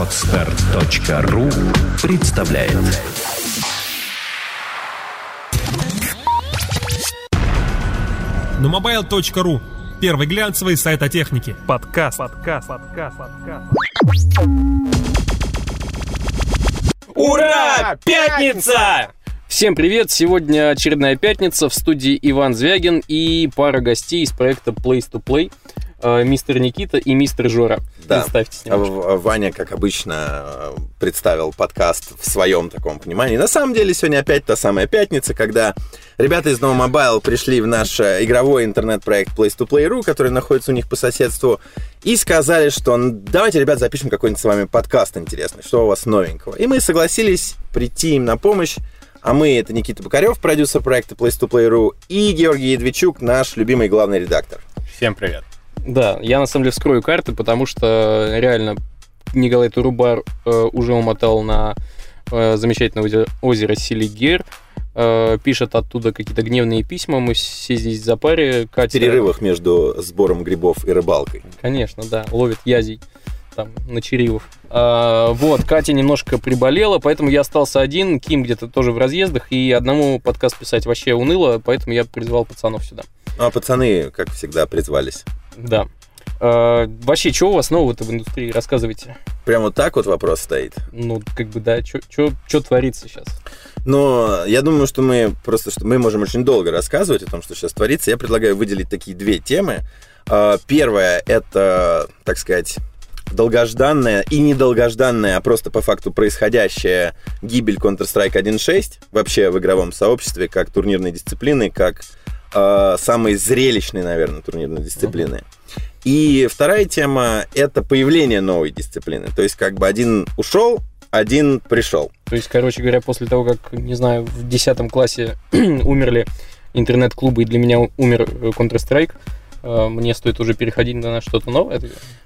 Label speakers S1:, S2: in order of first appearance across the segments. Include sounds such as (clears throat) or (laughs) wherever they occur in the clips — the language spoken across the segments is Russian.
S1: Отстар.ру представляет
S2: Numobile.ru Первый глянцевый сайт о технике. Подкаст. Подкаст. Подкаст. Подкаст.
S3: Ура! Пятница!
S4: Всем привет! Сегодня очередная пятница. В студии Иван Звягин и пара гостей из проекта Place to Play. Э, Мистер Никита и мистер Жора.
S3: Да.
S4: Представьтесь
S3: А
S4: немножко.
S3: Ваня, как обычно, представил подкаст в своем таком понимании. На самом деле, сегодня опять та самая пятница, когда ребята из No Mobile пришли в наш э, игровой интернет-проект Place to Play.ru, который находится у них по соседству, и сказали, что «Н- давайте, ребят, запишем какой-нибудь с вами подкаст интересный, что у вас новенького. И мы согласились прийти им на помощь. А мы, это Никита Бокарев, продюсер проекта Place to Play.ru, и Георгий Едвичук, наш любимый главный редактор.
S5: Всем привет.
S4: Да, я на самом деле вскрою карты, потому что реально Николай Турубар э, уже умотал на э, замечательное озеро, озеро Селигер. э, пишет оттуда какие-то гневные письма. Мы все здесь за паре.
S3: В
S4: Катя,
S3: перерывах между сбором грибов и рыбалкой.
S4: Конечно, да, ловит язей там на Черилов. А, вот, Катя немножко приболела, поэтому я остался один, Ким где-то тоже в разъездах, и одному подкаст писать вообще уныло, поэтому я призвал пацанов сюда.
S3: Ну, а пацаны, как всегда, призвались.
S4: Да. А, вообще, что у вас нового-то в индустрии? Рассказывайте.
S3: Прям вот так вот вопрос стоит.
S4: Ну, как бы, да, что творится сейчас?
S3: Но я думаю, что мы просто что мы можем очень долго рассказывать о том, что сейчас творится. Я предлагаю выделить такие две темы. А, Первая это, так сказать, долгожданная и недолгожданная, а просто по факту происходящая гибель Counter-Strike 1.6 вообще в игровом сообществе, как турнирной дисциплины, как э, самой зрелищной, наверное, турнирной дисциплины. И вторая тема — это появление новой дисциплины. То есть как бы один ушел, один пришел.
S4: То есть, короче говоря, после того, как, не знаю, в 10 классе (clears throat) умерли интернет-клубы, и для меня умер э, Counter-Strike, э, мне стоит уже переходить на что-то новое?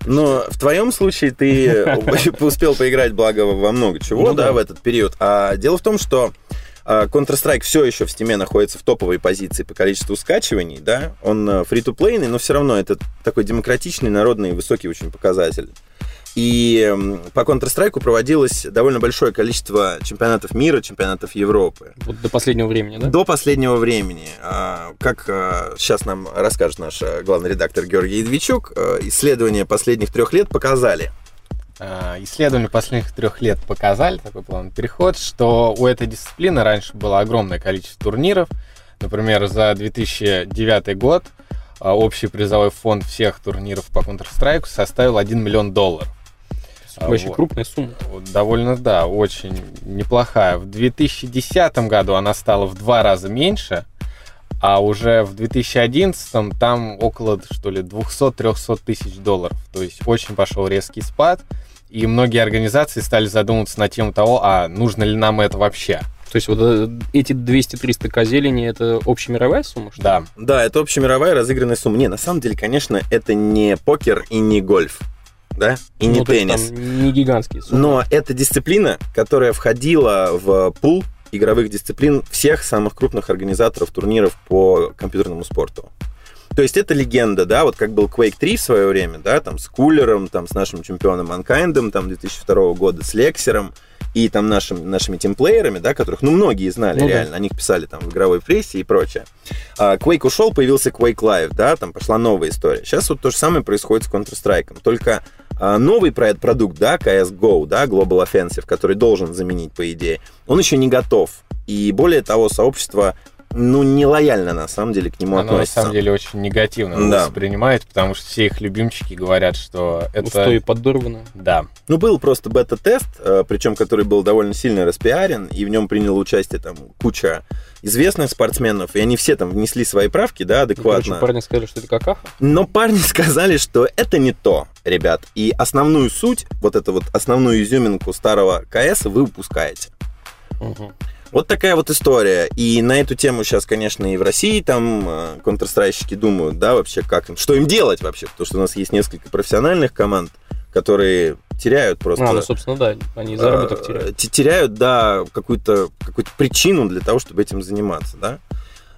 S3: Но в твоем случае ты (laughs) успел поиграть, благо, во много чего,
S4: Ну
S3: да,
S4: да.
S3: в этот период. А дело в том, что Counter-Strike все еще в Steam находится в топовой позиции по количеству скачиваний, да, он фри to плейный но все равно это такой демократичный, народный, высокий очень показатель. И по Counter-Strike проводилось довольно большое количество чемпионатов мира, чемпионатов Европы.
S4: Вот до последнего времени, да?
S3: До последнего времени. А, Как сейчас нам расскажет наш э, главный редактор Георгий Едвичук, э, исследования последних трех лет показали,
S5: А, Исследования последних трех лет показали, такой плавный переход, что у этой дисциплины раньше было огромное количество турниров. Например, за 2009 год а, общий призовой фонд всех турниров по Counter-Strike составил 1 миллион долларов. А,
S4: Вообще
S5: вот.
S4: крупная сумма.
S5: Довольно, да, очень неплохая. В 2010 году она стала в два раза меньше, а уже в 2011 там около, что ли, 200-300 тысяч долларов. То есть очень пошел резкий спад, и многие организации стали задумываться на тему того, а нужно ли нам это вообще.
S4: То есть вот э, эти 200-300 козелени это общемировая сумма? Что?
S5: Да,
S3: Да, это общемировая разыгранная сумма. Не, на самом деле, конечно, это не покер и не гольф, да, и не
S4: Ну, есть
S3: теннис.
S4: там не гигантские суммы.
S3: Но это дисциплина, которая входила в пул игровых дисциплин всех самых крупных организаторов турниров по компьютерному спорту. То есть это легенда, да, вот как был Quake 3 в свое время, да, там с Кулером, там с нашим чемпионом Манкайндом, там 2002 года с Лексером и там нашим, нашими тимплеерами, да, которых, ну, многие знали
S4: Ну да.
S3: реально, о них писали там в игровой прессе и прочее. А, Quake ушел, появился Quake Live, да, там пошла новая история. Сейчас вот то же самое происходит с Counter-Strike, только новый проект, продукт, да, CSGO, да, Global Offensive, который должен заменить, по идее, он еще не готов. И более того, сообщество, ну, не лояльно, на самом деле, к нему
S5: оно на
S3: относится.
S5: самом деле очень негативно
S3: Да.
S5: воспринимает, потому что все их любимчики говорят, что это...
S4: Устой подорвано.
S5: Да,
S3: Ну, был просто бета-тест, э, причем который был довольно сильно распиарен, и в нем приняло участие там куча известных спортсменов, и они все там внесли свои правки, да,
S4: Короче,
S3: адекватно.
S4: парни сказали, что это какаха.
S3: Но парни (laughs) сказали, что это не то, ребят. И основную суть, вот эту вот основную изюминку старого КС вы упускаете.
S4: Мгм.
S3: Вот такая вот история. И на эту тему сейчас, конечно, и в России там э, контрстрайщики думают, да, вообще, как им, что им делать вообще. Потому что у нас есть несколько профессиональных команд, которые теряют просто...
S4: А, ну, собственно, да, они заработок
S3: э,
S4: теряют.
S3: те- теряют, да, какую-то какую причину для того, чтобы этим заниматься, да.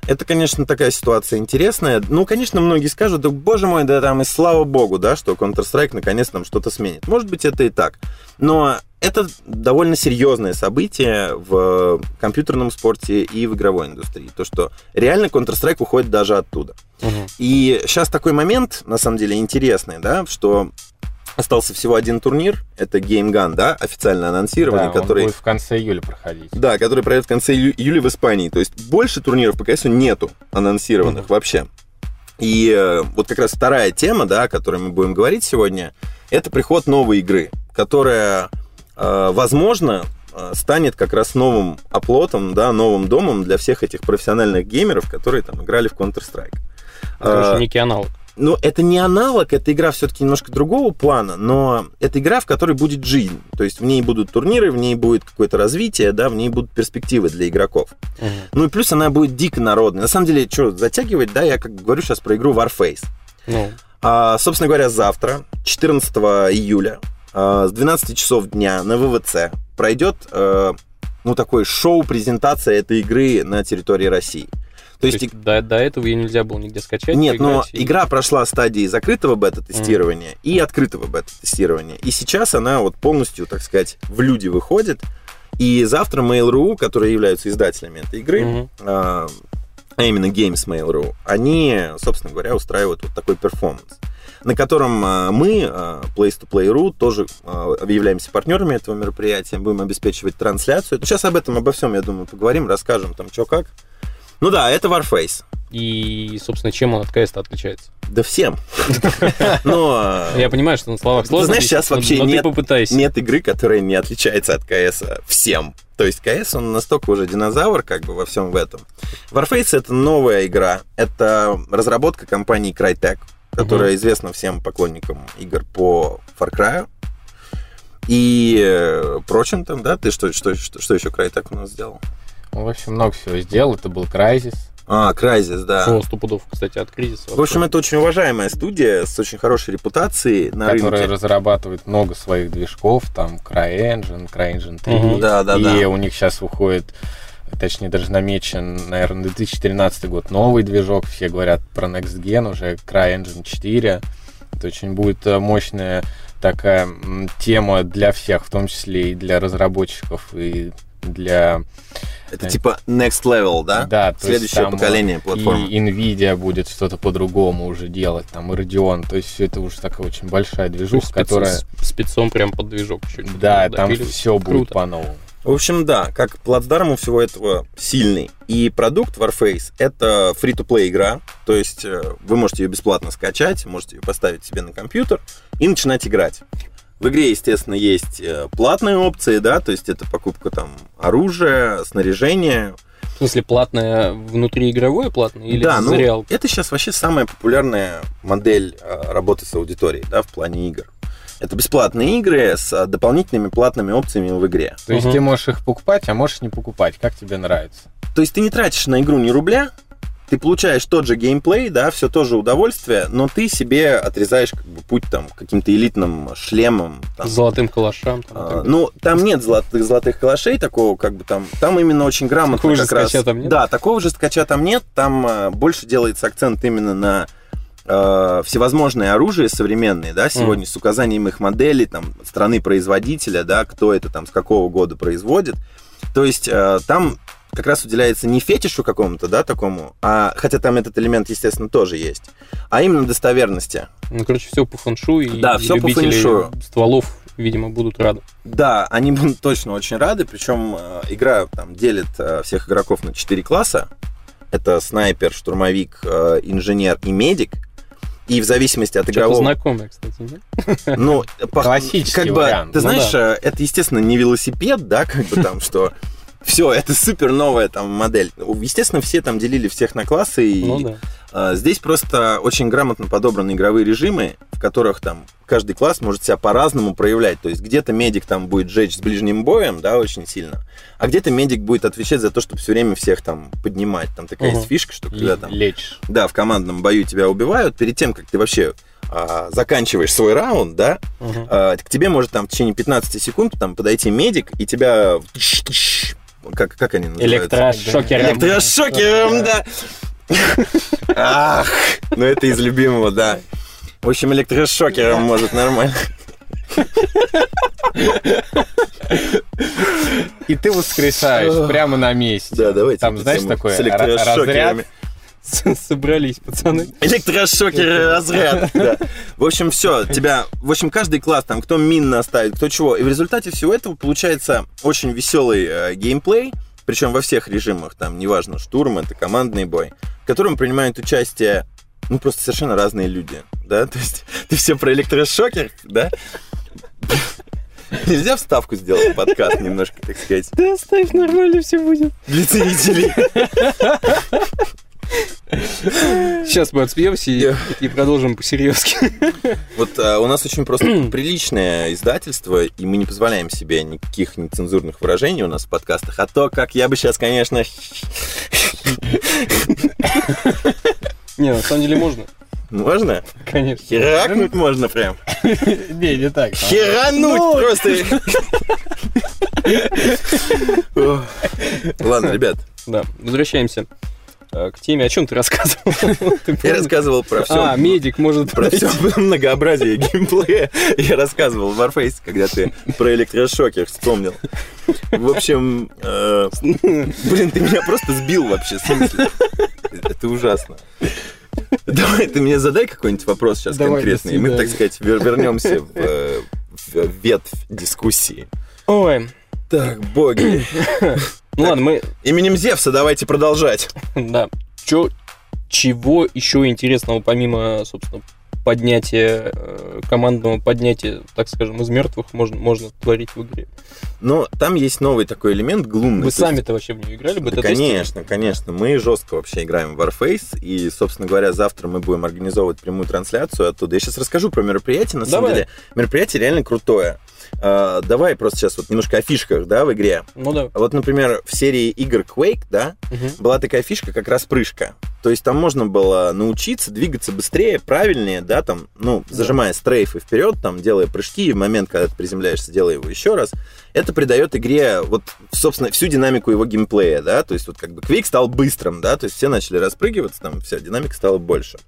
S3: Это, конечно, такая ситуация интересная. Ну, конечно, многие скажут, да, боже мой, да там и слава богу, да, что Counter-Strike наконец нам что-то сменит. Может быть, это и так. Но это довольно серьезное событие в компьютерном спорте и в игровой индустрии. То, что реально Counter-Strike уходит даже оттуда.
S4: Мгм.
S3: И сейчас такой момент, на самом деле, интересный, да, что остался всего один турнир, это Game Gun, да, официально анонсированный,
S5: Да,
S3: который...
S5: он будет в конце июля проходить.
S3: Да, который пройдет в конце ию- июля в Испании. То есть больше турниров по КСу нету анонсированных вообще. И э, вот как раз вторая тема, да, о которой мы будем говорить сегодня, это приход новой игры, которая, возможно, э, станет как раз новым оплотом, да, новым домом для всех этих профессиональных геймеров, которые там играли в Counter-Strike.
S4: Это
S3: А,
S4: некий аналог.
S3: ну, это не аналог, это игра все-таки немножко другого плана, но это игра, в которой будет жизнь. То есть в ней будут турниры, в ней будет какое-то развитие, да, в ней будут перспективы для игроков.
S4: Мгм.
S3: Ну и плюс она будет дико народной. На самом деле, что, затягивать, да, я как говорю сейчас про игру Warface.
S4: Ну,
S3: А, собственно говоря, завтра, 14 июля, с 12 часов дня на ВВЦ пройдет, э, ну, такое шоу-презентация этой игры на территории России. То
S4: то
S3: есть,
S4: есть до, до этого ее нельзя было нигде скачать.
S3: нет, но
S4: и-
S3: игра прошла стадии закрытого бета-тестирования и открытого бета-тестирования. И сейчас она вот полностью, так сказать, в люди выходит. И завтра Mail.ru, которые являются издателями этой игры,
S4: Мгм.
S3: а а именно Games Mail.ru, они, собственно говоря, устраивают вот такой перформанс, на котором а, мы, а, Place to Play.ru, тоже а, являемся партнерами этого мероприятия, будем обеспечивать трансляцию. Сейчас об этом, обо всем, я думаю, поговорим, расскажем там, что как. Ну да, это Warface.
S4: И, собственно, чем он от КС отличается?
S3: Да всем. (laughs) Но
S4: Я понимаю, что на словах
S3: Ты
S4: сложно.
S3: знаешь,
S4: объяснить,
S3: сейчас вообще
S4: ты
S3: нет- нет игры, которая не отличается от КС всем. То есть КС, он настолько уже динозавр, как бы во всем в этом. Warface это новая игра. Это разработка компании Crytek, которая известна всем поклонникам игр по Far Cry. И э, прочим там, да? Ты что, что, что, что еще Crytek у нас сделал?
S5: Он, в общем, много всего сделал. Это был Crysis.
S3: А, Crysis, да.
S4: О, сто пудов, кстати, от кризиса.
S3: В общем, это очень уважаемая студия с очень хорошей репутацией на
S5: который
S3: рынке.
S5: разрабатывает много своих движков, там CryEngine, CryEngine 3.
S4: Мгм.
S3: Да, да,
S5: и
S3: да.
S5: у них сейчас выходит, точнее даже намечен, наверное, 2013 год новый движок. Все говорят про Next Gen уже, CryEngine 4. Это очень будет э, мощная такая тема для всех, в том числе и для разработчиков, и для...
S3: Это типа next level, да?
S5: Да, то есть
S3: Следующее
S5: там,
S3: поколение платформ.
S5: И Nvidia будет что-то по-другому уже делать, там, и Radeon. То есть все это уже такая очень большая
S4: То есть
S5: движуха,
S4: спец-
S5: которая...
S4: спецом прям под движок чуть-чуть.
S5: Да, там все будет по-новому.
S3: В общем, да, как плацдарм у всего этого сильный. И продукт Warface — это free-to-play игра, то есть э, вы можете ее бесплатно скачать, можете ее поставить себе на компьютер и начинать играть. В игре, естественно, есть э, платные опции, да, то есть это покупка там оружия, снаряжения.
S4: В смысле, платное внутриигровое платное или
S3: да, ну,
S4: реал?
S3: это сейчас вообще самая популярная модель э, работы с аудиторией, да, в плане игр. Это бесплатные игры с э, дополнительными платными опциями в игре.
S5: То есть
S4: Мгм.
S5: ты можешь их покупать, а можешь не покупать, как тебе нравится.
S3: То есть ты не тратишь на игру ни рубля, ты получаешь тот же геймплей, да, все то же удовольствие, но ты себе отрезаешь как бы, путь там к каким-то элитным шлемам. там.
S4: Золотым калашам. там,
S3: А, ну, там нет золотых, золотых калашей такого, как бы там, там именно очень грамотно
S4: Такого
S3: как раз.
S4: жесткача там нет?
S3: Да, такого же скача там нет, там а, больше делается акцент именно на а, всевозможные оружия современные, да, сегодня с указанием их моделей, там, страны производителя, да, кто это там, с какого года производит. То есть а, там как раз уделяется не фетишу какому-то, да, такому, а, хотя там этот элемент, естественно, тоже есть, а именно достоверности.
S4: Ну, короче, все по фэншу, и
S3: Да, всё по
S4: любители
S3: фэншую.
S4: стволов, видимо, будут рады.
S3: Да, они будут точно очень рады, причем э, игра там делит э, всех игроков на 4 класса. Это снайпер, штурмовик, э, инженер и медик. И в зависимости от игрового...
S4: знакомое, кстати, нет?
S3: Ну, (laughs) по-
S5: Классический
S3: как бы,
S5: вариант.
S3: Ты
S4: Ну
S3: знаешь, э, это, естественно, не велосипед, да, как бы там, что все, это супер новая там модель. Естественно, все там делили всех на классы, и
S4: Ну да.
S3: а, Здесь просто очень грамотно подобраны игровые режимы, в которых там каждый класс может себя по-разному проявлять. То есть где-то медик там будет жечь с ближним боем, да, очень сильно, а где-то медик будет отвечать за то, чтобы все время всех там поднимать. Там такая
S4: Мгм.
S3: есть фишка, что когда там,
S5: Лечь.
S3: да, в командном бою тебя убивают, перед тем, как ты вообще а, заканчиваешь свой раунд, да,
S4: Мгм.
S3: а, к тебе может там в течение 15 секунд там подойти медик и тебя как, как они называются?
S4: Электрошокером.
S3: Электрошокером, да. Ах, ну это из любимого, да. В общем, электрошокером может нормально.
S5: И ты воскрешаешь прямо на месте.
S3: Да, давайте.
S5: Там, знаешь,
S3: электрошокерами.
S5: разряд.
S4: Собрались, пацаны.
S3: Электрошокер разряд. (laughs) да. В общем, все, тебя, в общем, каждый класс, там, кто мин ставит, кто чего. И в результате всего этого получается очень веселый э, геймплей, причем во всех режимах, там, неважно, штурм, это командный бой, в котором принимают участие, ну, просто совершенно разные люди, да, то есть ты все про электрошокер, да? Нельзя вставку сделать в подкаст немножко, так сказать,
S4: Да оставь, нормально все будет.
S3: для зрителей.
S4: Сейчас мы отсмеемся и, и продолжим по-серьезки.
S3: Вот а, у нас очень просто (clears throat) приличное издательство, и мы не позволяем себе никаких нецензурных выражений у нас в подкастах. А то, как я бы сейчас, конечно...
S4: Не, на самом деле можно.
S3: Можно?
S4: Конечно.
S3: Херакнуть можно прям. (laughs)
S5: Не, не так.
S3: Херануть просто. (laughs) Ох. Ладно, ребят,
S4: Да, возвращаемся к теме. О чем ты рассказывал? (laughs)
S3: Я рассказывал про все.
S4: А, медик может
S3: Про все (laughs) многообразие геймплея я рассказывал в Warface, когда ты про электрошокер вспомнил. В общем, э, блин, ты меня просто сбил вообще с мысли. Это ужасно. Давай, ты мне задай какой-нибудь вопрос сейчас
S5: Давай,
S3: конкретный, и мы, так сказать, вер- вернемся в, э, в ветвь дискуссии.
S4: Ой,
S3: Так, боги. (laughs)
S4: ну ладно, мы,
S3: Именем Зевса давайте продолжать. (laughs)
S4: да, чё, чего еще интересного, помимо, собственно, поднятия, э, командного поднятия, так скажем, из мертвых, можно, можно творить в игре?
S3: Но там есть новый такой элемент глумный.
S4: Вы сами-то вообще в нее играли?
S3: Да,
S4: бета-тестеры?
S3: конечно, конечно. Мы жестко вообще играем в Warface, и, собственно говоря, завтра мы будем организовывать прямую трансляцию оттуда. Я сейчас расскажу про мероприятие, на самом
S4: Давай.
S3: деле. Мероприятие реально крутое. А, давай просто сейчас вот немножко о фишках, да, в игре.
S4: Ну да.
S3: Вот, например, в серии игр Quake, да,
S4: Мгм.
S3: была такая фишка, как раз прыжка. То есть там можно было научиться двигаться быстрее, правильнее, да, там, ну, зажимая стрейфы вперед, там, делая прыжки, и в момент, когда ты приземляешься, делая его еще раз. Это придает игре, вот, собственно, всю динамику его геймплея, да, то есть вот как бы Quake стал быстрым, да, то есть все начали распрыгиваться, там, вся динамика стала больше.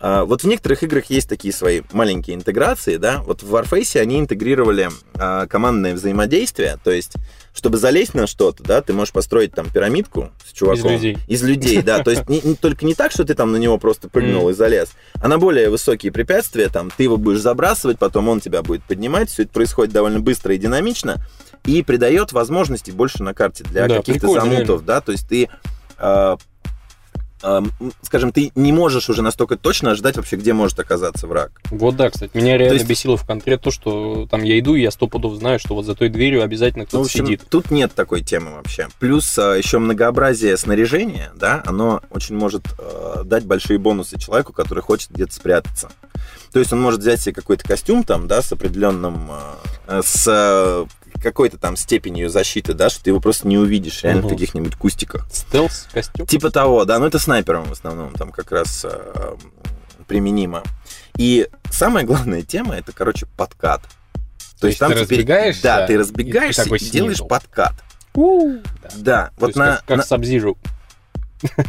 S3: А, вот в некоторых играх есть такие свои маленькие интеграции, да, вот в Warface они интегрировали а, командное взаимодействие, то есть чтобы залезть на что-то, да, ты можешь построить там пирамидку с чуваком.
S4: людей.
S3: Из людей, да. То есть не, не- только не так, что ты там на него просто прыгнул
S4: Мгм.
S3: и залез, а на более высокие препятствия, там, ты его будешь забрасывать, потом он тебя будет поднимать. Все это происходит довольно быстро и динамично, и придает возможностей больше на карте для
S4: Да,
S3: каких-то замутов, да. То есть ты э, скажем, ты не можешь уже настолько точно ожидать вообще, где может оказаться враг.
S4: Вот да, кстати, меня реально
S3: есть-
S4: бесило в контре то, что там я иду, и я сто пудов знаю, что вот за той дверью обязательно
S3: Ну, в
S4: кто-то
S3: общем,
S4: сидит.
S3: тут нет такой темы вообще. Плюс а, еще многообразие снаряжения, да, оно очень может э, дать большие бонусы человеку, который хочет где-то спрятаться. То есть он может взять себе какой-то костюм там, да, с определенным, э, с э, какой-то там степенью защиты, да, что ты его просто не увидишь реально в
S4: Мгм.
S3: каких-нибудь кустиках.
S4: Стелс, костюм.
S3: Типа того, да, но это снайпером в основном там как раз э, применимо. И самая главная тема это, короче, подкат. То,
S5: есть ты разбегаешься,
S3: Да, ты
S5: и
S3: разбегаешься
S5: ты такой
S3: и делаешь подкат. Да,
S4: То
S3: вот
S4: есть
S3: на,
S4: как, как
S3: на-.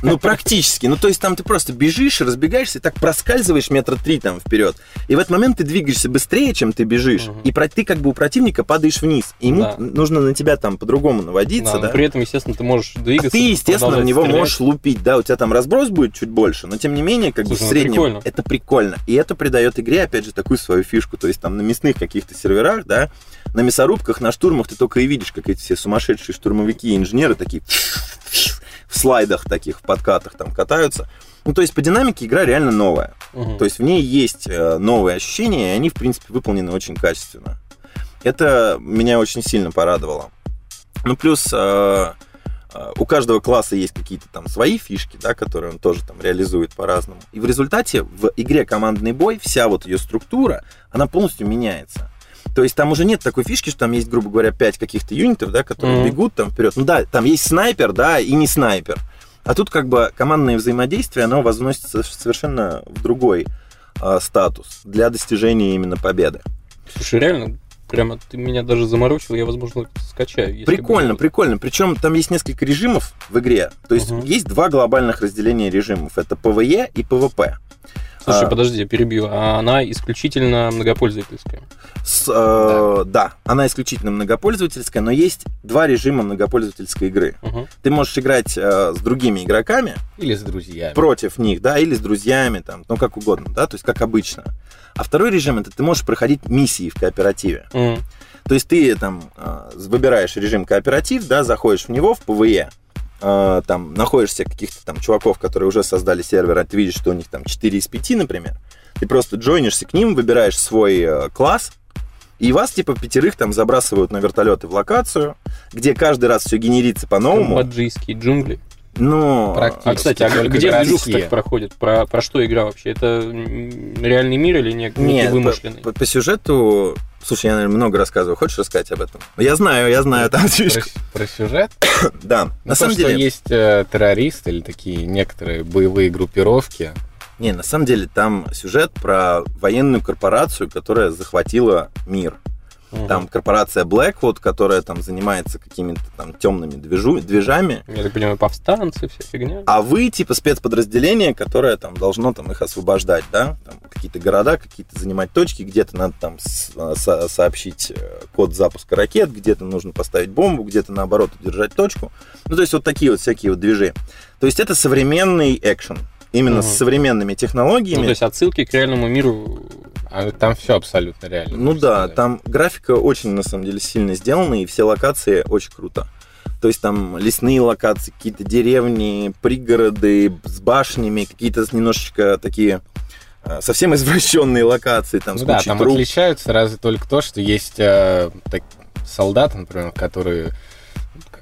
S3: Ну практически, ну то есть там ты просто бежишь, разбегаешься и так проскальзываешь метра три там вперед, и в этот момент ты двигаешься быстрее, чем ты бежишь,
S4: Мгм.
S3: и про- ты как бы у противника падаешь вниз, и ему
S4: Да.
S3: нужно на тебя там по-другому наводиться,
S4: Да,
S3: да.
S4: при этом, естественно, ты можешь двигаться.
S3: А ты, естественно, в него
S4: стрелять.
S3: можешь лупить, да, у тебя там разброс будет чуть больше, но тем не менее, как
S4: Слушай,
S3: бы в
S4: ну,
S3: среднем
S4: прикольно.
S3: это прикольно. И это придает игре, опять же, такую свою фишку. То есть там на мясных каких-то серверах, да, на мясорубках, на штурмах ты только и видишь, как эти все сумасшедшие штурмовики и инженеры такие в слайдах таких, в подкатах там катаются. Ну, то есть по динамике игра реально новая.
S4: Мгм.
S3: То есть в ней есть э, новые ощущения, и они, в принципе, выполнены очень качественно. Это меня очень сильно порадовало. Ну, плюс э, э, у каждого класса есть какие-то там свои фишки, да, которые он тоже там реализует по-разному. И в результате в игре командный бой вся вот ее структура, она полностью меняется. То есть там уже нет такой фишки, что там есть, грубо говоря, 5 каких-то юнитов, да, которые
S4: Мгм.
S3: бегут там вперед. Ну да, там есть снайпер, да, и не снайпер. А тут как бы командное взаимодействие, оно возносится совершенно в другой а, статус для достижения именно победы.
S4: Слушай, реально прямо ты меня даже заморочил, я, возможно, скачаю.
S3: Прикольно,
S4: будет.
S3: прикольно. Причем там есть несколько режимов в игре. То есть
S4: Мгм.
S3: есть два глобальных разделения режимов. Это PvE и PvP.
S4: Слушай,
S3: А.
S4: подожди, я перебью. А она исключительно многопользовательская.
S3: С, э, да. она исключительно многопользовательская, но есть два режима многопользовательской игры.
S4: Мгм.
S3: Ты можешь играть э, с другими игроками
S5: Или с друзьями.
S3: против них, да, или с друзьями, там, ну как угодно, да, то есть как обычно. А второй режим это ты можешь проходить миссии в кооперативе.
S4: Мгм.
S3: То есть ты там э, выбираешь режим кооператив, да, заходишь в него в PvE, э, там находишь себе каких-то там чуваков, которые уже создали сервер, а ты видишь, что у них там 4 из 5, например. Ты просто джойнишься к ним, выбираешь свой э, класс, и вас типа пятерых там забрасывают на вертолеты в локацию, где каждый раз все генерится по-новому.
S4: Камбоджийские джунгли.
S3: Но
S5: Практически.
S4: А, кстати, а где движуха так проходит? Про, про что игра вообще? Это реальный мир или не, некий
S3: Нет,
S4: вымышленный?
S3: по, по- по сюжету... Слушай, я, наверное, много рассказываю. Хочешь рассказать об этом? Я знаю, я знаю, там
S5: Про, про сюжет? (coughs)
S3: Да,
S5: Ну,
S3: на
S5: то,
S3: самом деле...
S5: есть э, террористы или такие некоторые боевые группировки.
S3: Не, на самом деле там сюжет про военную корпорацию, которая захватила мир.
S4: Мгм.
S3: Там корпорация Blackwood, которая там занимается какими-то там темными движу, движами.
S4: Я так понимаю, повстанцы, вся фигня.
S3: А вы типа спецподразделение, которое там должно там их освобождать, да? Там какие-то города, какие-то занимать точки, где-то надо там с- со- сообщить э, код запуска ракет, где-то нужно поставить бомбу, где-то наоборот удержать точку. Ну, то есть вот такие вот всякие вот движи. То есть это современный экшен. Именно
S4: Мгм.
S3: с современными технологиями.
S4: Ну, то есть отсылки к реальному миру.
S5: А там все абсолютно реально.
S3: Ну да,
S5: сказать.
S3: там графика очень, на самом деле, сильно сделана, и все локации очень круто. То есть там лесные локации, какие-то деревни, пригороды с башнями, какие-то немножечко такие э, совсем (laughs) извращенные локации, там
S5: Ну да, там
S3: труб.
S5: отличаются разве только то, что есть э, так- солдаты, например, которые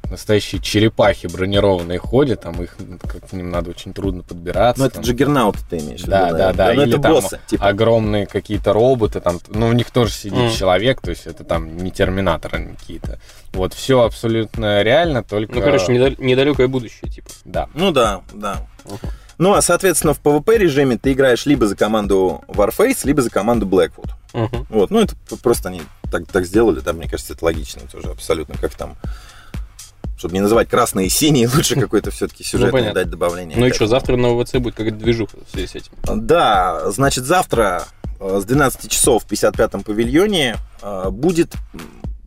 S5: настоящие черепахи бронированные ходят, там их ну, как к ним надо очень трудно подбираться.
S3: Ну, это
S5: там
S3: Джаггернаут ты имеешь в виду,
S5: Да, да, да,
S3: Ну,
S5: или
S3: это
S5: там
S3: боссы, типа.
S5: огромные какие-то роботы, там, ну, у них тоже сидит
S4: Мгм.
S5: человек, то есть это там не терминаторы какие-то. Вот, все абсолютно реально, только...
S4: Ну, короче, недал- недалекое будущее, типа.
S5: Да.
S3: Ну да, да.
S4: Мгм.
S3: Ну, а, соответственно, в PvP режиме ты играешь либо за команду Warface, либо за команду Blackwood.
S4: Мгм.
S3: Вот, ну это просто они так, так сделали, да, мне кажется, это логично тоже абсолютно, как там, чтобы не называть красные и синие, (laughs) лучше какой-то все-таки сюжетное
S4: понятно.
S3: дать добавление.
S4: Ну и что, завтра на ВВЦ будет какая-то движуха в связи с этим.
S3: Да, значит, завтра э, с 12 часов в 55-м павильоне э, будет,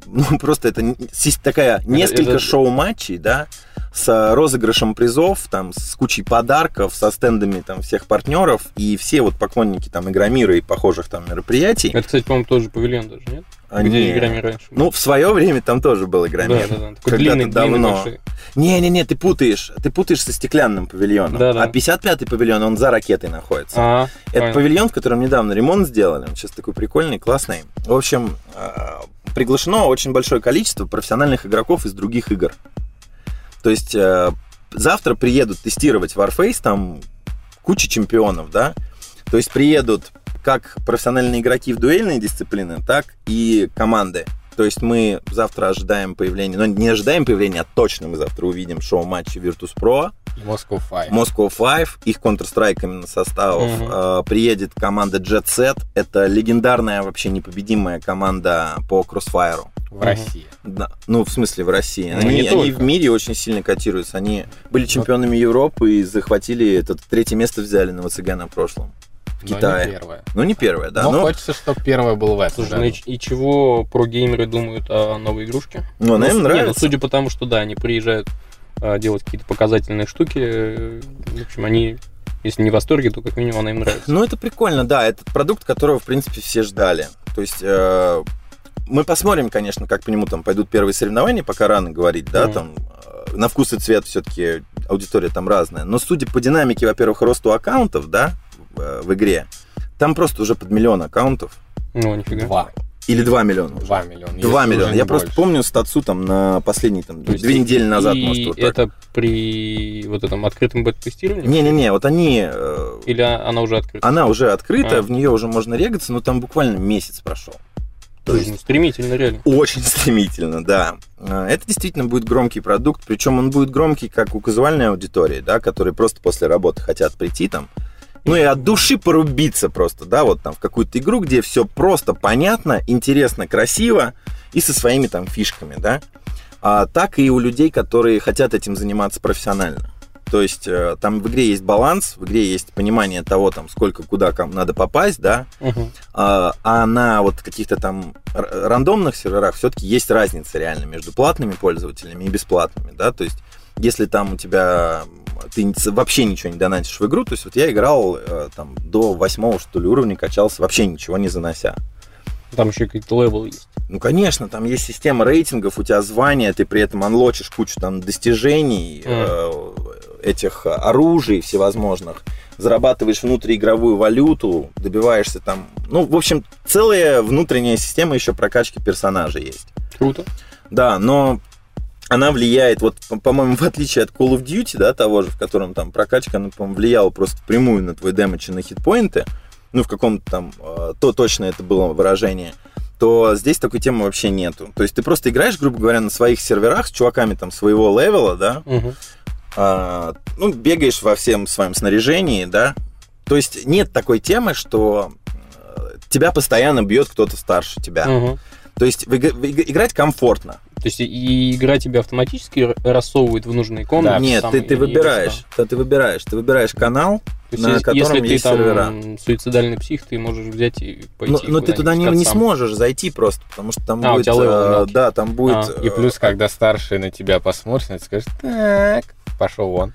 S3: ну, (laughs) просто это не- такая несколько шоу-матчей, да, с э, розыгрышем призов, там, с кучей подарков, со стендами там всех партнеров, и все вот поклонники там Игромира и похожих там мероприятий.
S4: Это, кстати, по-моему, тоже павильон даже, нет?
S3: они-
S4: Где играми раньше? был?
S3: Ну, в свое время там тоже был
S4: да,
S3: Игромир.
S4: да, да. Такой
S3: когда-то
S4: длинный,
S3: давно. Не-не-не, ты путаешь. Ты путаешь со стеклянным павильоном.
S4: Да-да.
S3: А 55-й павильон, он за ракетой находится.
S4: А,
S3: Это
S4: понял.
S3: павильон, в котором недавно ремонт сделали. Он сейчас такой прикольный, классный. В общем, э, приглашено очень большое количество профессиональных игроков из других игр. То есть э, завтра приедут тестировать Warface, там куча чемпионов, да. То есть приедут как профессиональные игроки в дуэльные дисциплины, так и команды. То есть мы завтра ожидаем появления, ну не ожидаем появления, а точно мы завтра увидим шоу-матчи Virtus.pro,
S5: Moscow Five.
S3: Moscow Five, их Counter-Strike именно составов. Э, приедет команда Jet Set. Это легендарная, вообще непобедимая команда по Crossfire.
S5: в России.
S3: Да, ну, в смысле, в России.
S4: Ну,
S3: они, они в мире очень сильно котируются. Они были чемпионами Европы и захватили этот третье место взяли на ВЦГ на прошлом. В
S5: Но не
S3: Китае.
S5: первое.
S3: Ну, не первое, да.
S5: Но
S3: но-
S5: хочется, чтобы первое было в этом
S4: Слушай,
S5: году.
S4: ну и, и чего про геймеры думают о новой игрушке?
S3: Ну, она им
S4: с- не,
S3: нравится.
S4: ну, судя по тому, что да, они приезжают а, делать какие-то показательные штуки, э, в общем, они, если не в восторге, то как минимум она им нравится.
S3: Ну, это прикольно, да. Это продукт, которого, в принципе, все ждали. То есть э, мы посмотрим, конечно, как по нему там пойдут первые соревнования, пока рано говорить, да,
S4: Мгм.
S3: там э, на вкус и цвет все-таки аудитория там разная. Но судя по динамике, во-первых, росту аккаунтов, да, в, э, в игре, там просто уже под миллион аккаунтов.
S4: Ну, нифига.
S5: Два.
S3: Или 2 миллиона уже.
S5: Два миллиона.
S3: 2
S5: если
S3: миллиона. Я просто
S5: больше.
S3: помню статсу там на последние там,
S4: То есть
S3: две
S4: и-
S3: недели назад,
S4: и
S3: может, вот так.
S4: это при вот этом открытом бета-тестировании?
S3: Не-не-не, вот они... э,
S4: Или она уже открыта?
S3: Она уже открыта,
S4: А.
S3: в нее уже можно регаться, но там буквально месяц прошел. То есть
S4: ну, стремительно, реально.
S3: Очень стремительно, да. А, Это действительно будет громкий продукт, причем он будет громкий как у казуальной аудитории, да, которые просто после работы хотят прийти там ну и от души порубиться просто, да, вот там в какую-то игру, где все просто понятно, интересно, красиво и со своими там фишками, да, а, так и у людей, которые хотят этим заниматься профессионально. То есть э, там в игре есть баланс, в игре есть понимание того, там, сколько, куда кому надо попасть, да,
S4: Мгм.
S3: а, а на вот каких-то там рандомных серверах все-таки есть разница реально между платными пользователями и бесплатными, да, то есть если там у тебя ты вообще ничего не донатишь в игру, то есть вот я играл э, там до восьмого что ли уровня, качался вообще ничего не занося.
S4: Там еще какие-то левелы есть.
S3: Ну, конечно, там есть система рейтингов, у тебя звание, ты при этом анлочишь кучу там достижений, э, этих оружий всевозможных, зарабатываешь внутриигровую валюту, добиваешься там... Ну, в общем, целая внутренняя система еще прокачки персонажей есть.
S4: Круто.
S3: Да, но она влияет, вот, по- по-моему, в отличие от Call of Duty, да, того же, в котором там прокачка, она, по-моему, влияла просто прямую на твой дэмэдж и на хитпоинты, ну, в каком-то там, э, то точно это было выражение, то здесь такой темы вообще нету. То есть ты просто играешь, грубо говоря, на своих серверах с чуваками там своего левела, да,
S4: Мгм.
S3: а, ну, бегаешь во всем своем снаряжении, да. То есть нет такой темы, что э, тебя постоянно бьет кто-то старше тебя.
S4: Мгм.
S3: То есть в в иг- играть комфортно.
S4: То есть и игра тебя автоматически рассовывает в нужные комнаты.
S3: Нет,
S4: там,
S3: ты, ты
S4: и-
S3: выбираешь. Да, ты выбираешь. Ты выбираешь канал,
S4: То есть,
S3: на
S4: если-
S3: котором
S4: если ты
S3: есть
S4: там
S3: сервера.
S4: суицидальный псих, ты можешь взять и пойти.
S3: Но, но ты туда не, не сможешь зайти просто, потому что там
S4: А, у
S3: будет...
S4: тебя level
S3: э, да, там будет...
S4: А,
S5: И плюс,
S3: э,
S5: когда старший на тебя посмотрит, скажет, так, пошел вон.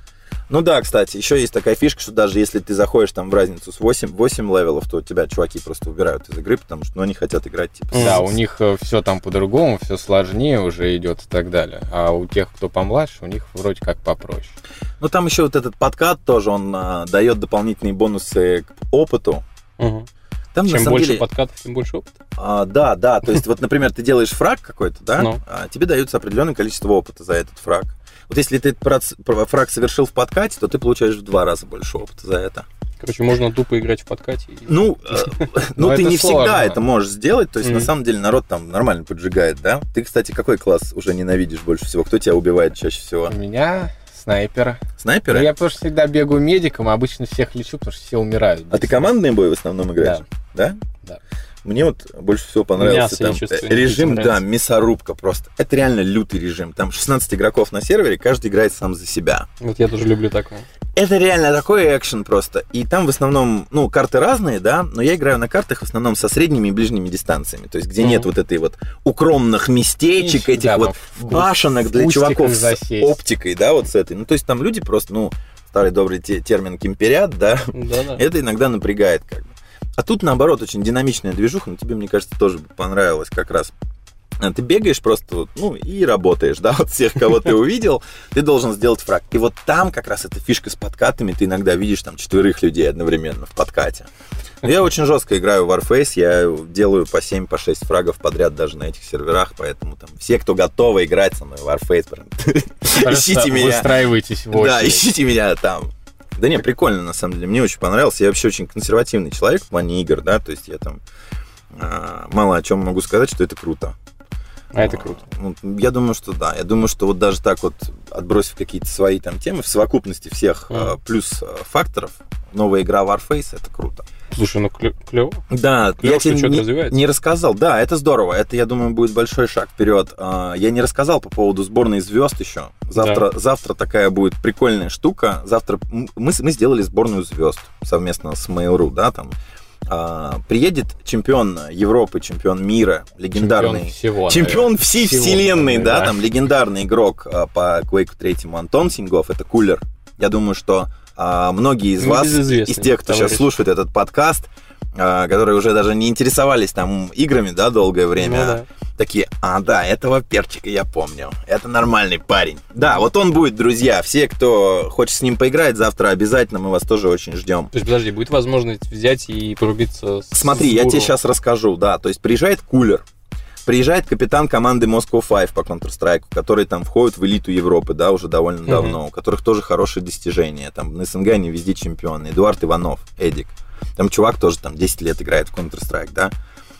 S3: Ну да, кстати, еще есть такая фишка, что даже если ты заходишь там в разницу с 8, 8 level ов, то тебя чуваки просто убирают из игры, потому что ну, они хотят играть типа...
S5: Да, у них все там по-другому, все сложнее уже идет и так далее. А у тех, кто помладше, у них вроде как попроще.
S3: Ну там еще вот этот подкат тоже, он а, дает дополнительные бонусы к опыту.
S4: Мгм.
S3: Там на
S4: Чем
S3: самом
S4: больше
S3: деле...
S4: подкатов, тем больше опыта.
S3: А, да, да, то есть вот, например, ты делаешь фраг какой-то, да,
S4: Ну.
S3: а тебе дается определенное количество опыта за этот фраг. Вот если ты этот фраг совершил в подкате, то ты получаешь в два раза больше опыта за это.
S4: Короче, можно тупо играть в подкате. и-
S3: Ну, (laughs) э, ну ты не
S5: сложно.
S3: всегда это можешь сделать, то есть на самом деле народ там нормально поджигает, да? Ты, кстати, какой класс уже ненавидишь больше всего? Кто тебя убивает чаще всего?
S5: У меня снайпер.
S3: Снайперы?
S5: Я что всегда бегаю медиком, а обычно всех лечу, потому что все умирают.
S3: А ты командный бой в основном играешь? Да?
S5: Да.
S3: Мне вот больше всего понравился
S4: Мясо
S3: там
S4: чувствую,
S3: э, режим, да, мясорубка просто. Это реально лютый режим. Там 16 игроков на сервере, каждый играет сам за себя.
S4: Вот я тоже люблю такое.
S3: Это реально такой экшен просто. И там в основном, ну, карты разные, да, но я играю на картах в основном со средними и ближними дистанциями. То есть, где
S4: Мгм.
S3: нет вот этой вот укромных местечек,
S5: И-
S3: этих
S5: да,
S3: вот
S5: в-
S3: башенок для
S5: кустиках
S3: чуваков с оптикой, да, вот с этой. Ну, то есть там люди просто, ну, старый добрый те- термин кемперят, да,
S4: Да-да.
S3: это иногда напрягает как бы. А тут, наоборот, очень динамичная движуха, но тебе, мне кажется, тоже понравилось как раз. А Ты бегаешь просто, ну, и работаешь, (laughs) да, вот всех, кого ты увидел, ты должен сделать фраг. И вот там как раз эта фишка с подкатами, ты иногда видишь там четверых людей одновременно в подкате. Но я очень жестко играю в Warface, я делаю по 7, по 6 фрагов подряд даже на этих серверах, поэтому там все, кто готовы играть со мной в Warface, прям, (laughs) ищите меня.
S5: Выстраивайтесь
S3: Да, ищите меня там. Да не, прикольно, на самом деле. Мне очень понравился. Я вообще очень консервативный человек в плане игр, да, то есть я там а, мало о чем могу сказать, что это круто.
S4: А это круто.
S3: Ну, я думаю, что да. Я думаю, что вот даже так вот, отбросив какие-то свои там темы, в совокупности всех а, плюс а, факторов, новая игра Warface, это круто.
S4: Слушай, ну клево.
S3: Да,
S4: Клёво,
S3: я тебе не, не рассказал. Да, это здорово. Это, я думаю, будет большой шаг вперед. А, Я не рассказал по поводу сборной звезд еще. Завтра, завтра такая будет прикольная штука. Завтра мы, мы сделали сборную звезд совместно с Mail.ru, да, там. А, Приедет чемпион Европы, чемпион мира, легендарный.
S5: Чемпион всего.
S3: Чемпион всей
S5: Всего,
S3: вселенной, да,
S5: да.
S3: там легендарный игрок а, по Quake 3 Антон Сингов, это кулер. Я думаю, что а, многие из
S4: Ну,
S3: вас, из тех, кто сейчас слушает этот подкаст, а, которые уже даже не интересовались там играми, да, долгое время,
S4: Ну да.
S3: такие, а, да, этого перчика я помню, это нормальный парень. Да, вот он будет, друзья, все, кто хочет с ним поиграть, завтра обязательно мы вас тоже очень ждем.
S4: То есть, подожди, будет возможность взять и порубиться с
S3: Смотри, я
S4: с
S3: тебе
S4: гуру?
S3: сейчас расскажу, да. То есть приезжает кулер, приезжает капитан команды Moscow Five по Counter-Strike, который там входит в элиту Европы, да, уже довольно
S4: Мгм.
S3: давно, у которых тоже хорошие достижения. Там на СНГ они везде чемпионы. Эдуард Иванов, Эдик. Там чувак тоже там 10 лет играет в Counter-Strike, да.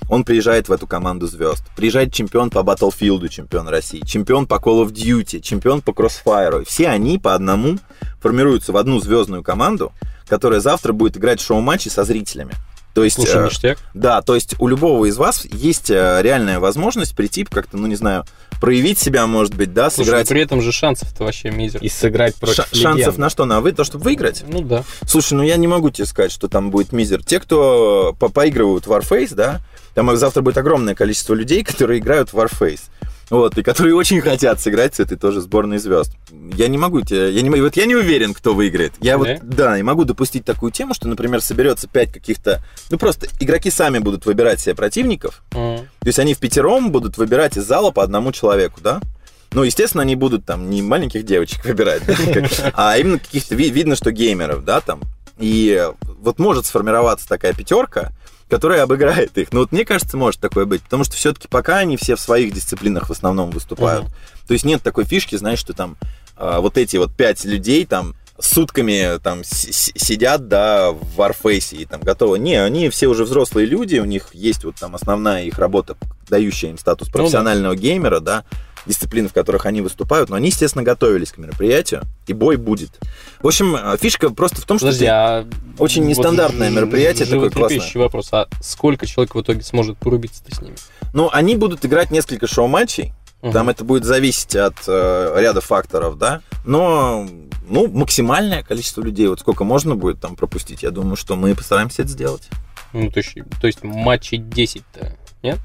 S3: Он приезжает в эту команду звезд. Приезжает чемпион по Battlefield, чемпион России, чемпион по Call of Duty, чемпион по Crossfire. Все они по одному формируются в одну звездную команду, которая завтра будет играть шоу-матчи со зрителями. То есть,
S4: Слушай,
S3: э,
S4: ништяк.
S3: да, то есть у любого из вас есть э, реальная возможность прийти как-то, ну не знаю, проявить себя, может быть, да,
S4: Слушай,
S3: сыграть.
S4: при этом же шансов-то вообще мизер.
S5: И сыграть против
S3: шансов
S5: легенд.
S3: на что? На вы, то, чтобы выиграть?
S4: Ну да.
S3: Слушай, ну я не могу тебе сказать, что там будет мизер. Те, кто по поигрывают в Warface, да, там завтра будет огромное количество людей, (laughs) которые играют в Warface. Вот, и которые очень хотят сыграть с этой тоже сборной звезд. Я не могу тебе, я не вот я не уверен, кто выиграет. Я вот,
S4: Да?
S3: да, и могу допустить такую тему, что, например, соберется пять каких-то, ну просто игроки сами будут выбирать себе противников,
S4: М.
S3: то есть они в пятером будут выбирать из зала по одному человеку, да? Ну, естественно, они будут там не маленьких девочек выбирать, да, (laughs) а именно каких-то, ви- видно, что геймеров, да, там. И вот может сформироваться такая пятерка, которая обыграет их. Ну, вот мне кажется, может такое быть, потому что все-таки пока они все в своих дисциплинах в основном выступают.
S4: Мгм.
S3: То есть нет такой фишки, знаешь, что там а, вот эти вот пять людей там сутками там си- си- сидят, да, в Warface и там готовы. Не, они все уже взрослые люди, у них есть вот там основная их работа, дающая им статус
S4: Ну да.
S3: профессионального геймера, да, дисциплины, в которых они выступают, но они, естественно, готовились к мероприятию, и бой будет. В общем, а, фишка просто в том, что
S4: Подожди, а...
S3: очень
S4: вот
S3: нестандартное
S4: ж-
S3: мероприятие, такое
S4: животрепещущий вопрос. А сколько человек в итоге сможет порубиться-то с ними?
S3: ну, они будут играть несколько шоу-матчей,
S4: Мгм.
S3: Там это будет зависеть от э, ряда факторов, да. Но ну, максимальное количество людей, вот сколько можно будет там пропустить, я думаю, что мы постараемся это сделать.
S4: Ну, то есть, то есть матчей 10-то, нет?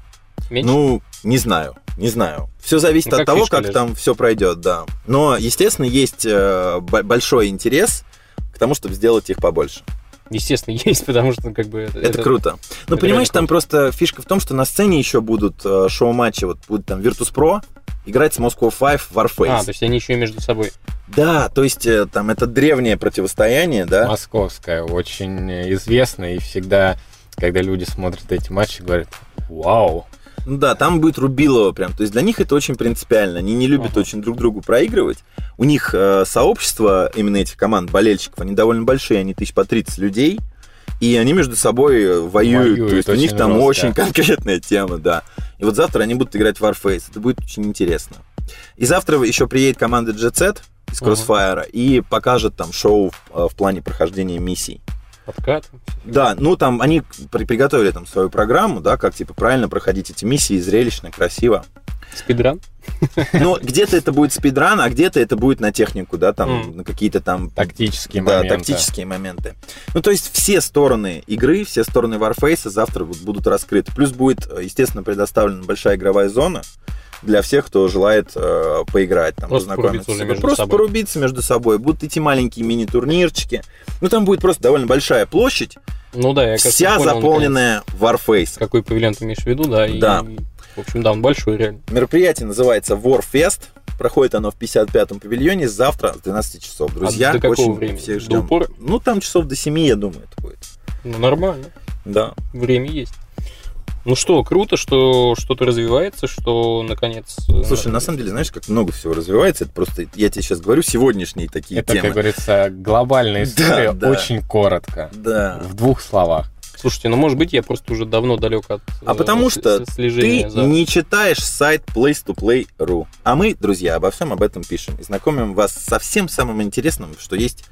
S4: Меньше?
S3: Ну, не знаю, не знаю. Все зависит
S4: Ну,
S3: от
S4: как
S3: того, как
S4: лежит.
S3: там все пройдет, да. Но, естественно, есть э, б- большой интерес к тому, чтобы сделать их побольше.
S4: Естественно, (laughs) есть, потому что как бы...
S3: Это, круто. Но
S4: это
S3: понимаешь,
S4: реально
S3: там просто фишка в том, что на сцене еще будут э, шоу-матчи, вот будет там Virtus.pro играть с Moscow 5 в Warface.
S4: А, то есть они еще и между собой.
S3: Да, то есть э, там это древнее противостояние, да.
S5: Московская, очень известная, и всегда, когда люди смотрят эти матчи, говорят, вау,
S3: Ну да, там будет Рубилова прям. То есть для них это очень принципиально. Они не любят
S4: Ага.
S3: очень друг другу проигрывать. У них э, сообщество именно этих команд болельщиков, они довольно большие, они тысяч по 30 людей. И они между собой воюют.
S5: Воюют
S3: то есть у них там
S5: жестко.
S3: очень (laughs) конкретная тема, да. И вот завтра они будут играть в Warface. Это будет очень интересно. И завтра еще приедет команда Jet Set из. Crossfire и покажет там шоу в, э, в плане прохождения миссий.
S4: Подкат.
S3: Да, ну там они при- приготовили там свою программу, да, как типа правильно проходить эти миссии, зрелищно, красиво.
S4: Спидран.
S3: Ну, где-то это будет спидран, а где-то это будет на технику, да, там,
S4: Мгм.
S3: на какие-то там...
S5: тактические
S3: да,
S5: моменты.
S3: тактические моменты. Ну, то есть все стороны игры, все стороны Warface завтра будут раскрыты. Плюс будет, э, естественно, предоставлена большая игровая зона для всех, кто желает э, поиграть, там,
S4: Просто
S3: познакомиться.
S4: порубиться между
S3: просто
S4: собой.
S3: порубиться между собой. Будут идти маленькие мини-турнирчики. Ну, там будет просто довольно большая площадь,
S4: Ну да, я кажется,
S3: вся
S4: понял, наконец,
S3: заполненная Warface.
S4: какой павильон ты имеешь в виду, да. И,
S3: Да.
S4: в общем, да, он большой реально.
S3: Мероприятие называется Warfest. Проходит оно в 55-м павильоне завтра с 12 часов. Друзья,
S4: а до какого
S3: очень
S4: времени?
S3: всех
S4: До
S3: ждем.
S4: упора?
S3: Ну, там часов до 7, я думаю, это будет.
S4: Ну, нормально.
S3: Да.
S4: Время есть. Ну что, круто, что что-то развивается, что наконец... э,
S3: Слушай, на самом деле, знаешь, как много всего развивается. Это просто, я тебе сейчас говорю, сегодняшние такие
S5: Это,
S3: темы.
S5: как говорится, глобальная
S3: Да,
S5: история,
S3: да.
S5: очень коротко,
S3: Да.
S5: в двух словах.
S4: Слушайте, ну может быть я просто уже давно далек от
S3: А
S4: э,
S3: потому
S4: с-
S3: что Ты
S4: за-
S3: не читаешь сайт place2play.ru. А мы, друзья, обо всем об этом пишем. И знакомим вас со всем самым интересным, что есть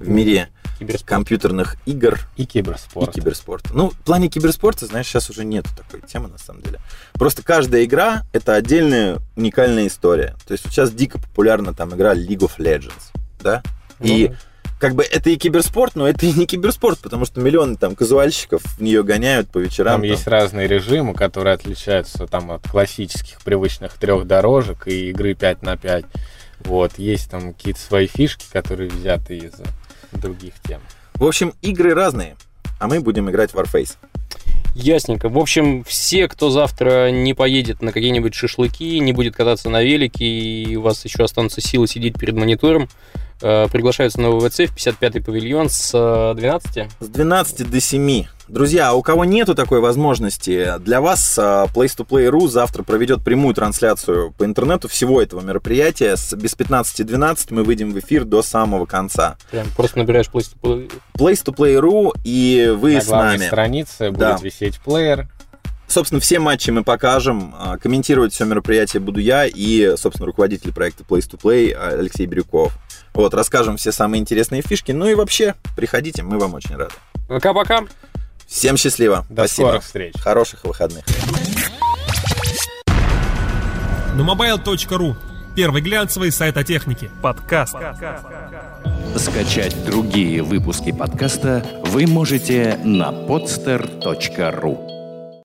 S3: в мире
S4: киберспорт.
S3: компьютерных игр
S5: И киберспорт.
S3: и киберспорта. Ну, в плане киберспорта, знаешь, сейчас уже нет такой темы, на самом деле. Просто каждая игра — это отдельная уникальная история. То есть сейчас дико популярна там игра League of Legends, да?
S4: Ну
S3: И
S4: да.
S3: как бы это и киберспорт, но это и не киберспорт, потому что миллионы там казуальщиков в нее гоняют по вечерам.
S5: Там
S3: там.
S5: есть разные режимы, которые отличаются там от классических привычных трех дорожек и игры 5 на 5. Вот, есть там какие-то свои фишки, которые взяты из других тем.
S3: В общем, игры разные, а мы будем играть в Warface.
S4: Ясненько. В общем, все, кто завтра не поедет на какие-нибудь шашлыки, не будет кататься на велике, и у вас еще останутся силы сидеть перед монитором, приглашаются на ВВЦ в 55-й павильон с э, 12.
S3: С 12 до 7. Друзья, а у кого нету такой возможности, для вас а, Place2Play.ru завтра проведет прямую трансляцию по интернету всего этого мероприятия. С, без 15.12 мы выйдем в эфир до самого конца.
S4: Прям просто набираешь Play to Play.
S3: Place2Play.ru и вы
S5: На
S3: с нами.
S5: странице
S3: Да.
S5: будет висеть плеер.
S3: Собственно, все матчи мы покажем. А, комментировать все мероприятие буду я и, собственно, руководитель проекта Place to Play Алексей Бирюков. Вот, расскажем все самые интересные фишки. Ну и вообще, приходите, мы вам очень рады.
S4: Пока-пока.
S3: Всем счастливо.
S5: До
S3: Спасибо.
S5: скорых встреч.
S3: Хороших выходных.
S2: На mobile.ru Первый глянцевый сайт о технике. Подкаст.
S1: Скачать другие выпуски подкаста вы можете на podster.ru